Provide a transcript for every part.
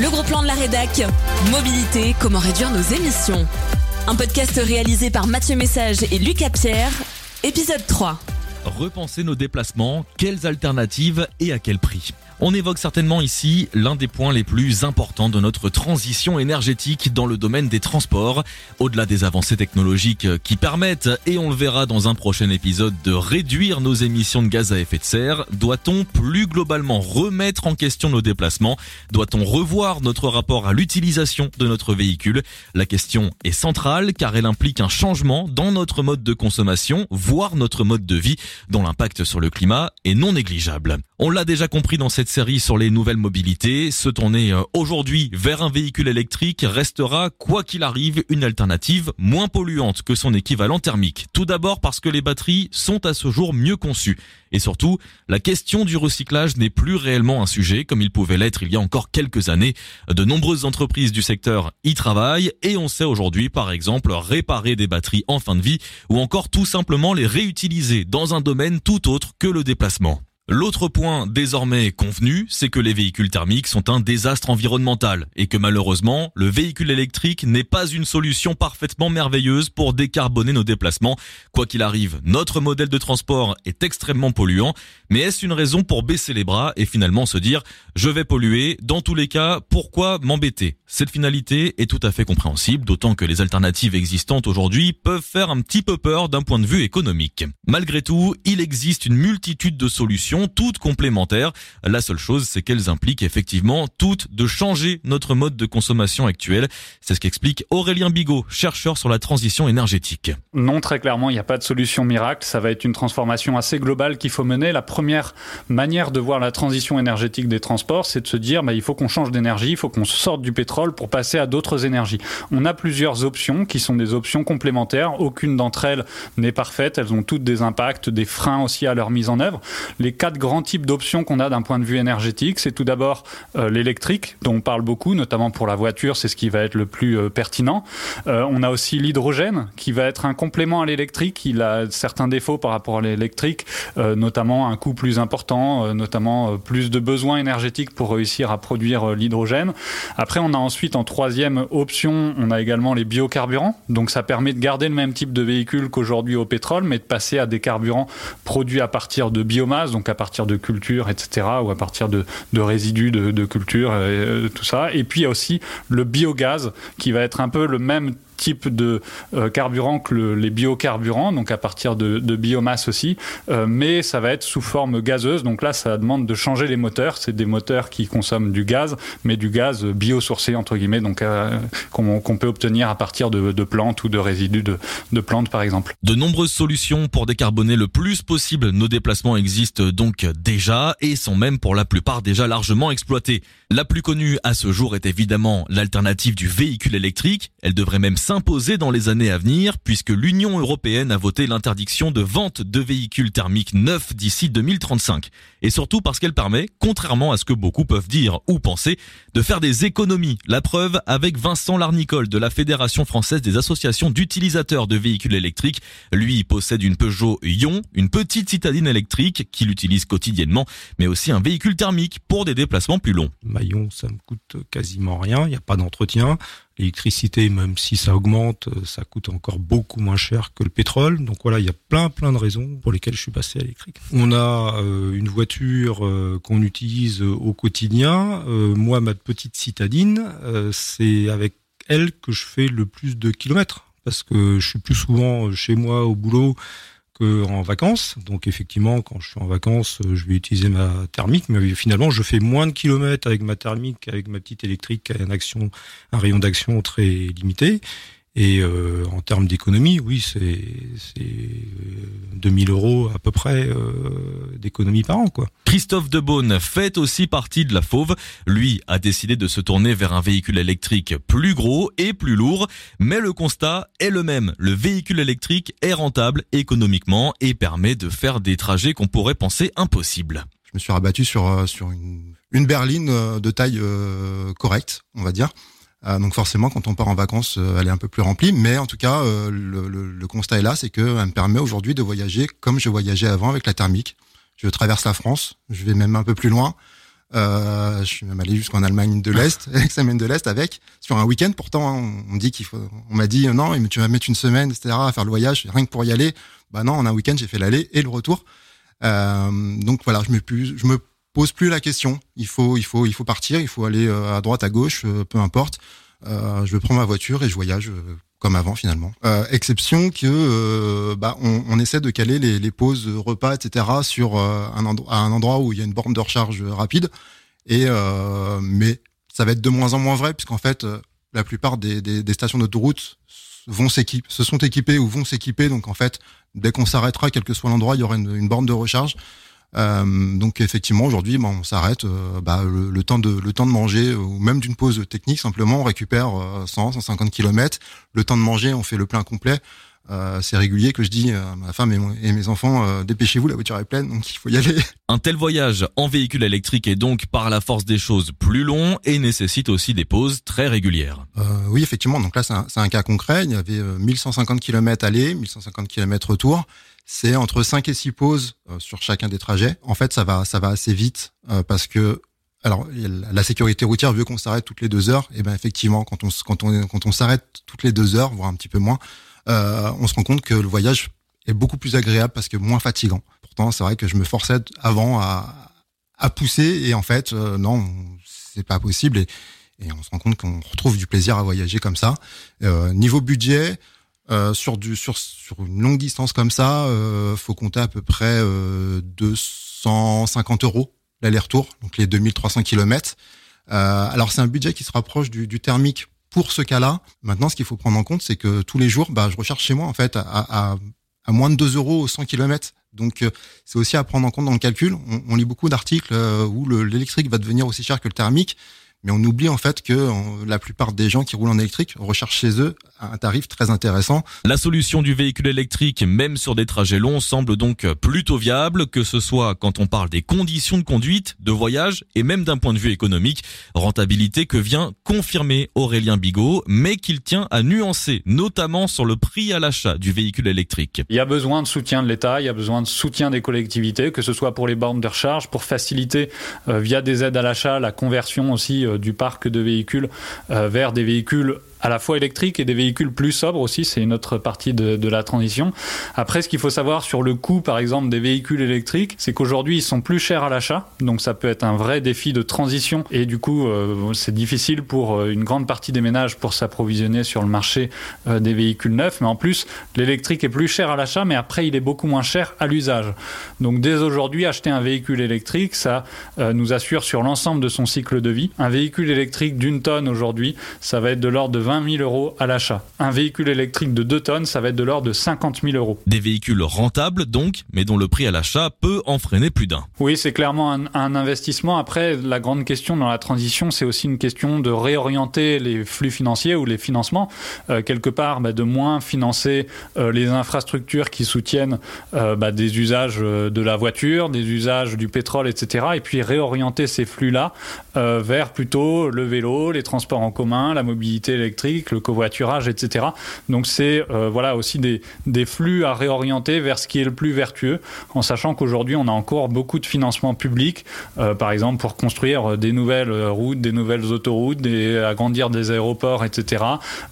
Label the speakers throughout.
Speaker 1: Le gros plan de la rédac. Mobilité, comment réduire nos émissions. Un podcast réalisé par Mathieu Message et Lucas Pierre. Épisode 3.
Speaker 2: Repenser nos déplacements, quelles alternatives et à quel prix on évoque certainement ici l'un des points les plus importants de notre transition énergétique dans le domaine des transports. Au-delà des avancées technologiques qui permettent, et on le verra dans un prochain épisode, de réduire nos émissions de gaz à effet de serre, doit-on plus globalement remettre en question nos déplacements? Doit-on revoir notre rapport à l'utilisation de notre véhicule? La question est centrale car elle implique un changement dans notre mode de consommation, voire notre mode de vie, dont l'impact sur le climat est non négligeable. On l'a déjà compris dans cette série sur les nouvelles mobilités. Se tourner euh, aujourd'hui vers un véhicule électrique restera, quoi qu'il arrive, une alternative moins polluante que son équivalent thermique. Tout d'abord parce que les batteries sont à ce jour mieux conçues. Et surtout, la question du recyclage n'est plus réellement un sujet comme il pouvait l'être il y a encore quelques années. De nombreuses entreprises du secteur y travaillent et on sait aujourd'hui par exemple réparer des batteries en fin de vie ou encore tout simplement les réutiliser dans un domaine tout autre que le déplacement. L'autre point désormais convenu, c'est que les véhicules thermiques sont un désastre environnemental et que malheureusement, le véhicule électrique n'est pas une solution parfaitement merveilleuse pour décarboner nos déplacements. Quoi qu'il arrive, notre modèle de transport est extrêmement polluant, mais est-ce une raison pour baisser les bras et finalement se dire je vais polluer, dans tous les cas, pourquoi m'embêter? Cette finalité est tout à fait compréhensible, d'autant que les alternatives existantes aujourd'hui peuvent faire un petit peu peur d'un point de vue économique. Malgré tout, il existe une multitude de solutions toutes complémentaires. La seule chose, c'est qu'elles impliquent effectivement toutes de changer notre mode de consommation actuel. C'est ce qu'explique Aurélien Bigot, chercheur sur la transition énergétique.
Speaker 3: Non, très clairement, il n'y a pas de solution miracle. Ça va être une transformation assez globale qu'il faut mener. La première manière de voir la transition énergétique des transports, c'est de se dire, bah, il faut qu'on change d'énergie, il faut qu'on sorte du pétrole pour passer à d'autres énergies. On a plusieurs options qui sont des options complémentaires. Aucune d'entre elles n'est parfaite. Elles ont toutes des impacts, des freins aussi à leur mise en œuvre. Les quatre grands types d'options qu'on a d'un point de vue énergétique. C'est tout d'abord euh, l'électrique, dont on parle beaucoup, notamment pour la voiture, c'est ce qui va être le plus euh, pertinent. Euh, on a aussi l'hydrogène, qui va être un complément à l'électrique. Il a certains défauts par rapport à l'électrique, notamment un coût plus important, notamment plus de besoins énergétiques pour réussir à produire l'hydrogène. Après, on a ensuite en troisième option, on a également les biocarburants. Donc ça permet de garder le même type de véhicule qu'aujourd'hui au pétrole, mais de passer à des carburants produits à partir de biomasse, donc à partir de culture, etc., ou à partir de, résidus de, culture, et, tout ça. Et puis il y a aussi le biogaz, qui va être un peu le même type de euh, carburant que les biocarburants, donc à partir de, biomasse aussi, euh, mais ça va être sous forme gazeuse. Donc là, ça demande de changer les moteurs. C'est des moteurs qui consomment du gaz, mais du gaz biosourcé entre guillemets, donc euh, qu'on peut obtenir à partir de, plantes ou de résidus de, de, plantes, par exemple.
Speaker 2: De nombreuses solutions pour décarboner le plus possible nos déplacements existent donc déjà et sont même pour la plupart déjà largement exploitées. La plus connue à ce jour est évidemment l'alternative du véhicule électrique. Elle devrait même s'imposer dans les années à venir puisque l'Union européenne a voté l'interdiction de vente de véhicules thermiques neufs d'ici 2035. Et surtout parce qu'elle permet, contrairement à ce que beaucoup peuvent dire ou penser, de faire des économies. La preuve avec Vincent Larnicole de la Fédération française des associations d'utilisateurs de véhicules électriques. Lui possède une Peugeot Ion, une petite citadine électrique qu'il utilise quotidiennement, mais aussi un véhicule thermique pour des déplacements plus longs.
Speaker 4: Maillon, ça me coûte quasiment rien, il n'y a pas d'entretien. L'électricité, même si ça augmente, euh, ça coûte encore beaucoup moins cher que le pétrole. Donc voilà, il y a plein plein de raisons pour lesquelles je suis passé à l'électrique. On a euh, une voiture euh, qu'on utilise au quotidien. moi, ma petite citadine, c'est avec elle que je fais le plus de kilomètres parce que je suis plus souvent chez moi au boulot en vacances. Donc effectivement, quand je suis en vacances, euh, je vais utiliser ma thermique, mais finalement, je fais moins de kilomètres avec ma thermique qu'avec ma petite électrique à une action, un rayon d'action très limité. Et euh, en termes d'économie, oui, c'est 2000 euh, euros à peu près euh, d'économie par an. Quoi.
Speaker 2: Christophe Debaune fait aussi partie de la Fauve. Lui a décidé de se tourner vers un véhicule électrique plus gros et plus lourd, mais le constat est le même. Le véhicule électrique est rentable économiquement et permet de faire des trajets qu'on pourrait penser impossibles.
Speaker 5: Je me suis rabattu sur, sur une, une berline de taille correcte, on va dire. Euh, donc forcément, quand on part en vacances, euh, elle est un peu plus remplie. Mais en tout cas, euh, le, le, constat est là, c'est qu'elle me permet aujourd'hui de voyager comme je voyageais avant avec la thermique. Je traverse la France, je vais même un peu plus loin. Euh, je suis même allé jusqu'en Allemagne de l'Est, examen de l'Est avec sur un week-end. Pourtant, hein, on dit qu'il faut. On m'a dit non, tu vas mettre une semaine, etc. à faire le voyage, rien que pour y aller. Bah non, en un week-end, j'ai fait l'aller et le retour. Euh, donc voilà, je me je me pose plus la question. Il faut, il faut, il faut partir. Il faut aller euh, à droite, à gauche, euh, peu importe. Euh, je prends ma voiture et je voyage comme avant finalement. Euh, exception que euh, bah, on, on, essaie de caler les, les pauses repas, etc. sur euh, un, endroit, un endroit où il y a une borne de recharge rapide. Et mais ça va être de moins en moins vrai puisqu'en fait la plupart des, des, des stations d'autoroute vont s'équiper, se sont équipées ou vont s'équiper. Donc en fait, dès qu'on s'arrêtera, quel que soit l'endroit, il y aura une, une borne de recharge. Euh, donc effectivement aujourd'hui bon, on s'arrête euh, bah, le, le, temps de le temps de manger ou même d'une pause technique simplement on récupère 100 150 km le temps de manger on fait le plein complet. Euh, c'est régulier que je dis à ma femme et, mes enfants euh, dépêchez-vous la voiture est pleine donc il faut y aller.
Speaker 2: Un tel voyage en véhicule électrique est donc par la force des choses plus long et nécessite aussi des pauses très régulières.
Speaker 5: Euh, oui effectivement. Donc là c'est un, un, cas concret. Il y avait 1150 km aller 1150 km retour c'est entre 5 et 6 pauses euh, sur chacun des trajets. En fait, ça va, ça va assez vite euh, parce que alors la sécurité routière veut qu'on s'arrête toutes les deux heures. Et ben effectivement, quand on quand on quand on s'arrête toutes les deux heures, voire un petit peu moins, euh, on se rend compte que le voyage est beaucoup plus agréable parce que moins fatigant. Pourtant, c'est vrai que je me forçais avant à à pousser et en fait euh, non, c'est pas possible et, et on se rend compte qu'on retrouve du plaisir à voyager comme ça. Euh, niveau budget, euh, sur une longue distance comme ça, euh, faut compter à peu près euh, 250 euros l'aller-retour, donc les 2300 km. Euh, alors c'est un budget qui se rapproche du, thermique pour ce cas-là. Maintenant, ce qu'il faut prendre en compte, c'est que tous les jours, bah, je recherche chez moi en fait à, moins de 2 euros au 100 km. Donc euh, c'est aussi à prendre en compte dans le calcul. On, on lit beaucoup d'articles euh, où l'électrique va devenir aussi cher que le thermique mais on oublie en fait que la plupart des gens qui roulent en électrique recherchent chez eux un tarif très intéressant.
Speaker 2: La solution du véhicule électrique, même sur des trajets longs, semble donc plutôt viable, que ce soit quand on parle des conditions de conduite, de voyage et même d'un point de vue économique. Rentabilité que vient confirmer Aurélien Bigot, mais qu'il tient à nuancer, notamment sur le prix à l'achat du véhicule électrique.
Speaker 3: Il y a besoin de soutien de l'État, il y a besoin de soutien des collectivités, que ce soit pour les bornes de recharge, pour faciliter euh, via des aides à l'achat la conversion aussi euh, du parc de véhicules euh, vers des véhicules à la fois électriques et des véhicules plus sobres aussi, c'est une autre partie de, de, la transition. Après, ce qu'il faut savoir sur le coût, par exemple, des véhicules électriques, c'est qu'aujourd'hui, ils sont plus chers à l'achat, donc ça peut être un vrai défi de transition, et du coup, euh, c'est difficile pour euh, une grande partie des ménages pour s'approvisionner sur le marché euh, des véhicules neufs, mais en plus, l'électrique est plus cher à l'achat, mais après, il est beaucoup moins cher à l'usage. Donc dès aujourd'hui, acheter un véhicule électrique, ça euh, nous assure sur l'ensemble de son cycle de vie. Un véhicule électrique d'une tonne aujourd'hui, ça va être de l'ordre de 20 000 euros à l'achat. Un véhicule électrique de 2 tonnes, ça va être de l'ordre de 50 000 euros.
Speaker 2: Des véhicules rentables donc, mais dont le prix à l'achat peut en freiner plus d'un.
Speaker 3: Oui, c'est clairement un, un, investissement. Après, la grande question dans la transition, c'est aussi une question de réorienter les flux financiers ou les financements. Euh, quelque part, bah, de moins financer euh, les infrastructures qui soutiennent euh, bah, des usages euh, de la voiture, des usages du pétrole, etc. Et puis réorienter ces flux-là euh, vers plutôt le vélo, les transports en commun, la mobilité électrique le covoiturage, etc. Donc c'est euh, voilà aussi des, des, flux à réorienter vers ce qui est le plus vertueux, en sachant qu'aujourd'hui on a encore beaucoup de financements publics, euh, par exemple pour construire des nouvelles routes, des nouvelles autoroutes, des, agrandir des aéroports, etc.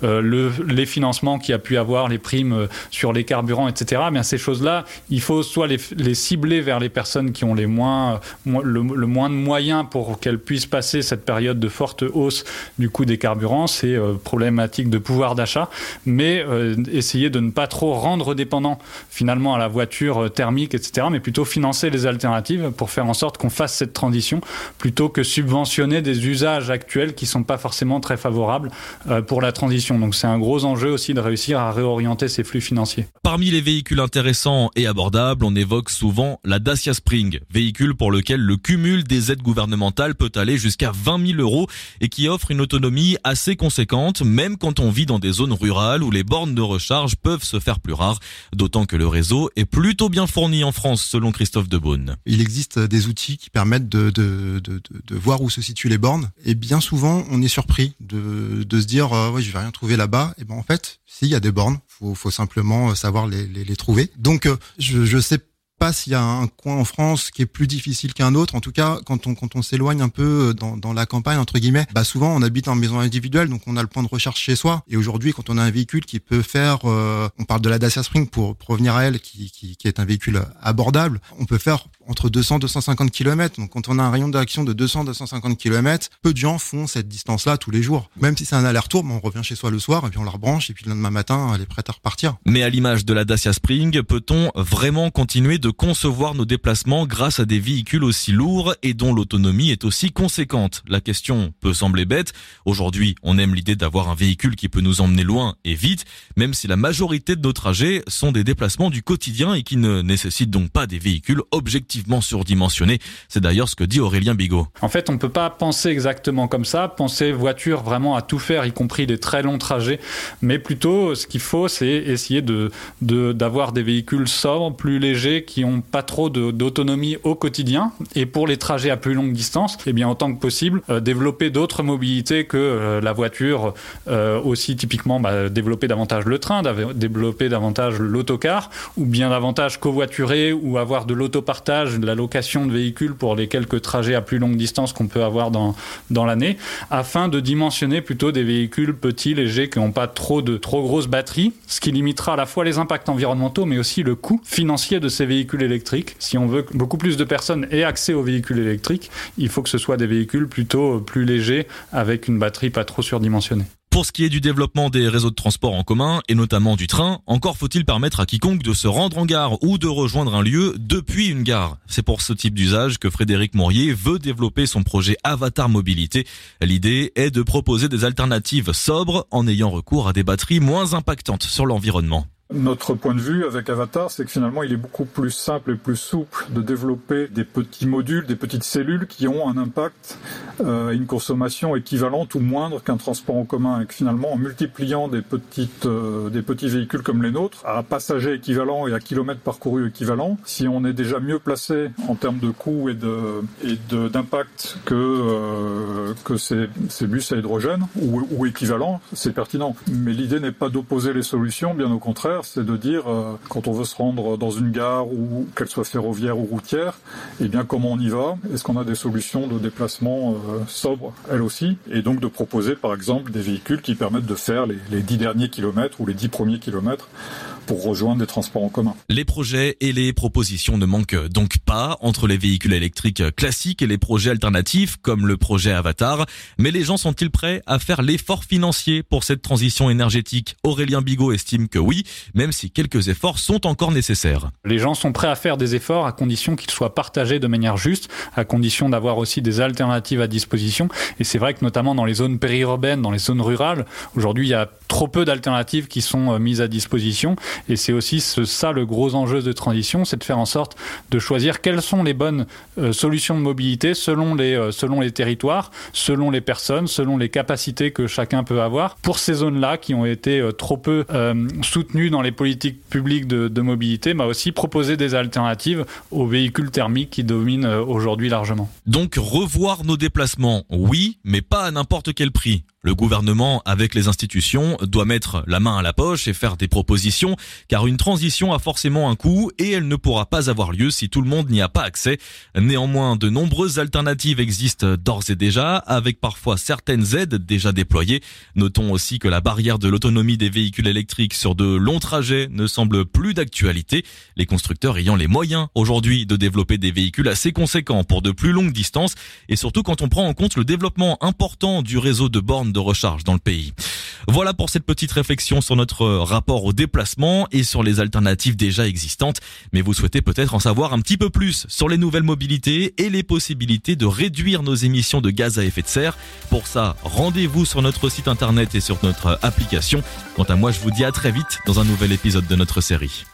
Speaker 3: Euh, le, les financements qui a pu avoir, les primes sur les carburants, etc. Bien ces choses-là, il faut soit les, cibler vers les personnes qui ont les moins, le, le moins de moyens pour qu'elles puissent passer cette période de forte hausse du coût des carburants, c'est euh, problématique de pouvoir d'achat, mais euh, essayer de ne pas trop rendre dépendant finalement à la voiture euh, thermique, etc., mais plutôt financer les alternatives pour faire en sorte qu'on fasse cette transition, plutôt que subventionner des usages actuels qui ne sont pas forcément très favorables euh, pour la transition. Donc c'est un gros enjeu aussi de réussir à réorienter ces flux financiers.
Speaker 2: Parmi les véhicules intéressants et abordables, on évoque souvent la Dacia Spring, véhicule pour lequel le cumul des aides gouvernementales peut aller jusqu'à 20 000 euros et qui offre une autonomie assez conséquente, même quand on vit dans des zones rurales où les bornes de recharge peuvent se faire plus rares, d'autant que le réseau est plutôt bien fourni en France, selon Christophe Debaune.
Speaker 5: Il existe des outils qui permettent de, voir où se situent les bornes, et bien souvent, on est surpris de, se dire, euh, ouais, je vais rien trouver là-bas. Et ben en fait, s'il y a des bornes, faut, faut simplement savoir les trouver. Donc, euh, je, je sais pas s'il y a un coin en France qui est plus difficile qu'un autre. En tout cas, quand on quand on s'éloigne un peu dans, dans la campagne entre guillemets, bah souvent on habite en maison individuelle, donc on a le point de recherche chez soi. Et aujourd'hui, quand on a un véhicule qui peut faire, euh, on parle de la Dacia Spring pour, pour revenir à elle, qui, qui, qui est un véhicule abordable, on peut faire entre 200 250 km. Donc quand on a un rayon d'action de 200 250 km, peu de gens font cette distance-là tous les jours. Même si c'est un aller-retour, on revient chez soi le soir et puis on la rebranche et puis le lendemain matin, elle est prête à repartir.
Speaker 2: Mais à l'image de la Dacia Spring, peut-on vraiment continuer de concevoir nos déplacements grâce à des véhicules aussi lourds et dont l'autonomie est aussi conséquente La question peut sembler bête. Aujourd'hui, on aime l'idée d'avoir un véhicule qui peut nous emmener loin et vite, même si la majorité de nos trajets sont des déplacements du quotidien et qui ne nécessitent donc pas des véhicules objectivement surdimensionnés. C'est d'ailleurs ce que dit Aurélien Bigot.
Speaker 3: En fait, on ne peut pas penser exactement comme ça, penser voiture vraiment à tout faire, y compris des très longs trajets, mais plutôt ce qu'il faut, c'est essayer de d'avoir des véhicules sobres, plus légers, qui ont pas trop d'autonomie au quotidien. Et pour les trajets à plus longue distance, eh bien autant que possible, euh, développer d'autres mobilités que euh, la voiture, euh, aussi typiquement bah, développer davantage le train, développer davantage l'autocar, ou bien davantage covoiturer ou avoir de l'autopartage, de la location de véhicules pour les quelques trajets à plus longue distance qu'on peut avoir dans, dans l'année, afin de dimensionner plutôt des véhicules petits, légers, qui n'ont pas trop de trop grosses batteries, ce qui limitera à la fois les impacts environnementaux, mais aussi le coût financier de ces véhicules Si on veut que beaucoup plus de personnes aient accès aux véhicules électriques, il faut que ce soit des véhicules plutôt plus légers, avec une batterie pas trop surdimensionnée.
Speaker 2: Pour ce qui est du développement des réseaux de transport en commun, et notamment du train, encore faut-il permettre à quiconque de se rendre en gare ou de rejoindre un lieu depuis une gare. C'est pour ce type d'usage que Frédéric Mourier veut développer son projet Avatar Mobilité. L'idée est de proposer des alternatives sobres en ayant recours à des batteries moins impactantes sur l'environnement.
Speaker 6: Notre point de vue avec Avatar, c'est que finalement, il est beaucoup plus simple et plus souple de développer des petits modules, des petites cellules qui ont un impact euh, une consommation équivalente ou moindre qu'un transport en commun. Et que finalement, en multipliant des petites, euh, des petits véhicules comme les nôtres, à passagers équivalents et à kilomètres parcourus équivalents, si on est déjà mieux placé en termes de coûts et de et d'impact que euh, que ces, ces bus à hydrogène ou, ou équivalents, c'est pertinent. Mais l'idée n'est pas d'opposer les solutions, bien au contraire c'est de dire euh, quand on veut se rendre dans une gare ou qu'elle soit ferroviaire ou routière, eh bien comment on y va? Est-ce qu'on a des solutions de déplacement euh, sobres, elles aussi? Et donc de proposer par exemple des véhicules qui permettent de faire les, les dix derniers kilomètres ou les dix premiers kilomètres pour rejoindre des transports en commun.
Speaker 2: Les projets et les propositions ne manquent donc pas entre les véhicules électriques classiques et les projets alternatifs comme le projet Avatar. Mais les gens sont-ils prêts à faire l'effort financier pour cette transition énergétique? Aurélien Bigot estime que oui, même si quelques efforts sont encore nécessaires.
Speaker 3: Les gens sont prêts à faire des efforts à condition qu'ils soient partagés de manière juste, à condition d'avoir aussi des alternatives à disposition. Et c'est vrai que notamment dans les zones périurbaines, dans les zones rurales, aujourd'hui il y a trop peu d'alternatives qui sont euh, mises à disposition. Et c'est aussi ça le gros enjeu de transition, c'est de faire en sorte de choisir quelles sont les bonnes euh, solutions de mobilité selon les, euh, selon les territoires, selon les personnes, selon les capacités que chacun peut avoir. Pour ces zones-là qui ont été trop peu soutenues dans les politiques publiques de mobilité, mais aussi proposer des alternatives aux véhicules thermiques qui dominent aujourd'hui largement.
Speaker 2: Donc revoir nos déplacements, oui, mais pas à n'importe quel prix. Le gouvernement, avec les institutions, doit mettre la main à la poche et faire des propositions, car une transition a forcément un coût et elle ne pourra pas avoir lieu si tout le monde n'y a pas accès. Néanmoins, de nombreuses alternatives existent d'ores et déjà, avec parfois certaines aides déjà déployées. Notons aussi que la barrière de l'autonomie des véhicules électriques sur de longs trajets ne semble plus d'actualité, les constructeurs ayant les moyens aujourd'hui de développer des véhicules assez conséquents pour de plus longues distances, et surtout quand on prend en compte le développement important du réseau de de recharge dans le pays. Voilà pour cette petite réflexion sur notre rapport au déplacement et sur les alternatives déjà existantes. Mais vous souhaitez peut-être en savoir un petit peu plus sur les nouvelles mobilités et les possibilités de réduire nos émissions de gaz à effet de serre. Pour ça, rendez-vous sur notre site internet et sur notre application. Quant à moi, je vous dis à très vite dans un nouvel épisode de notre série.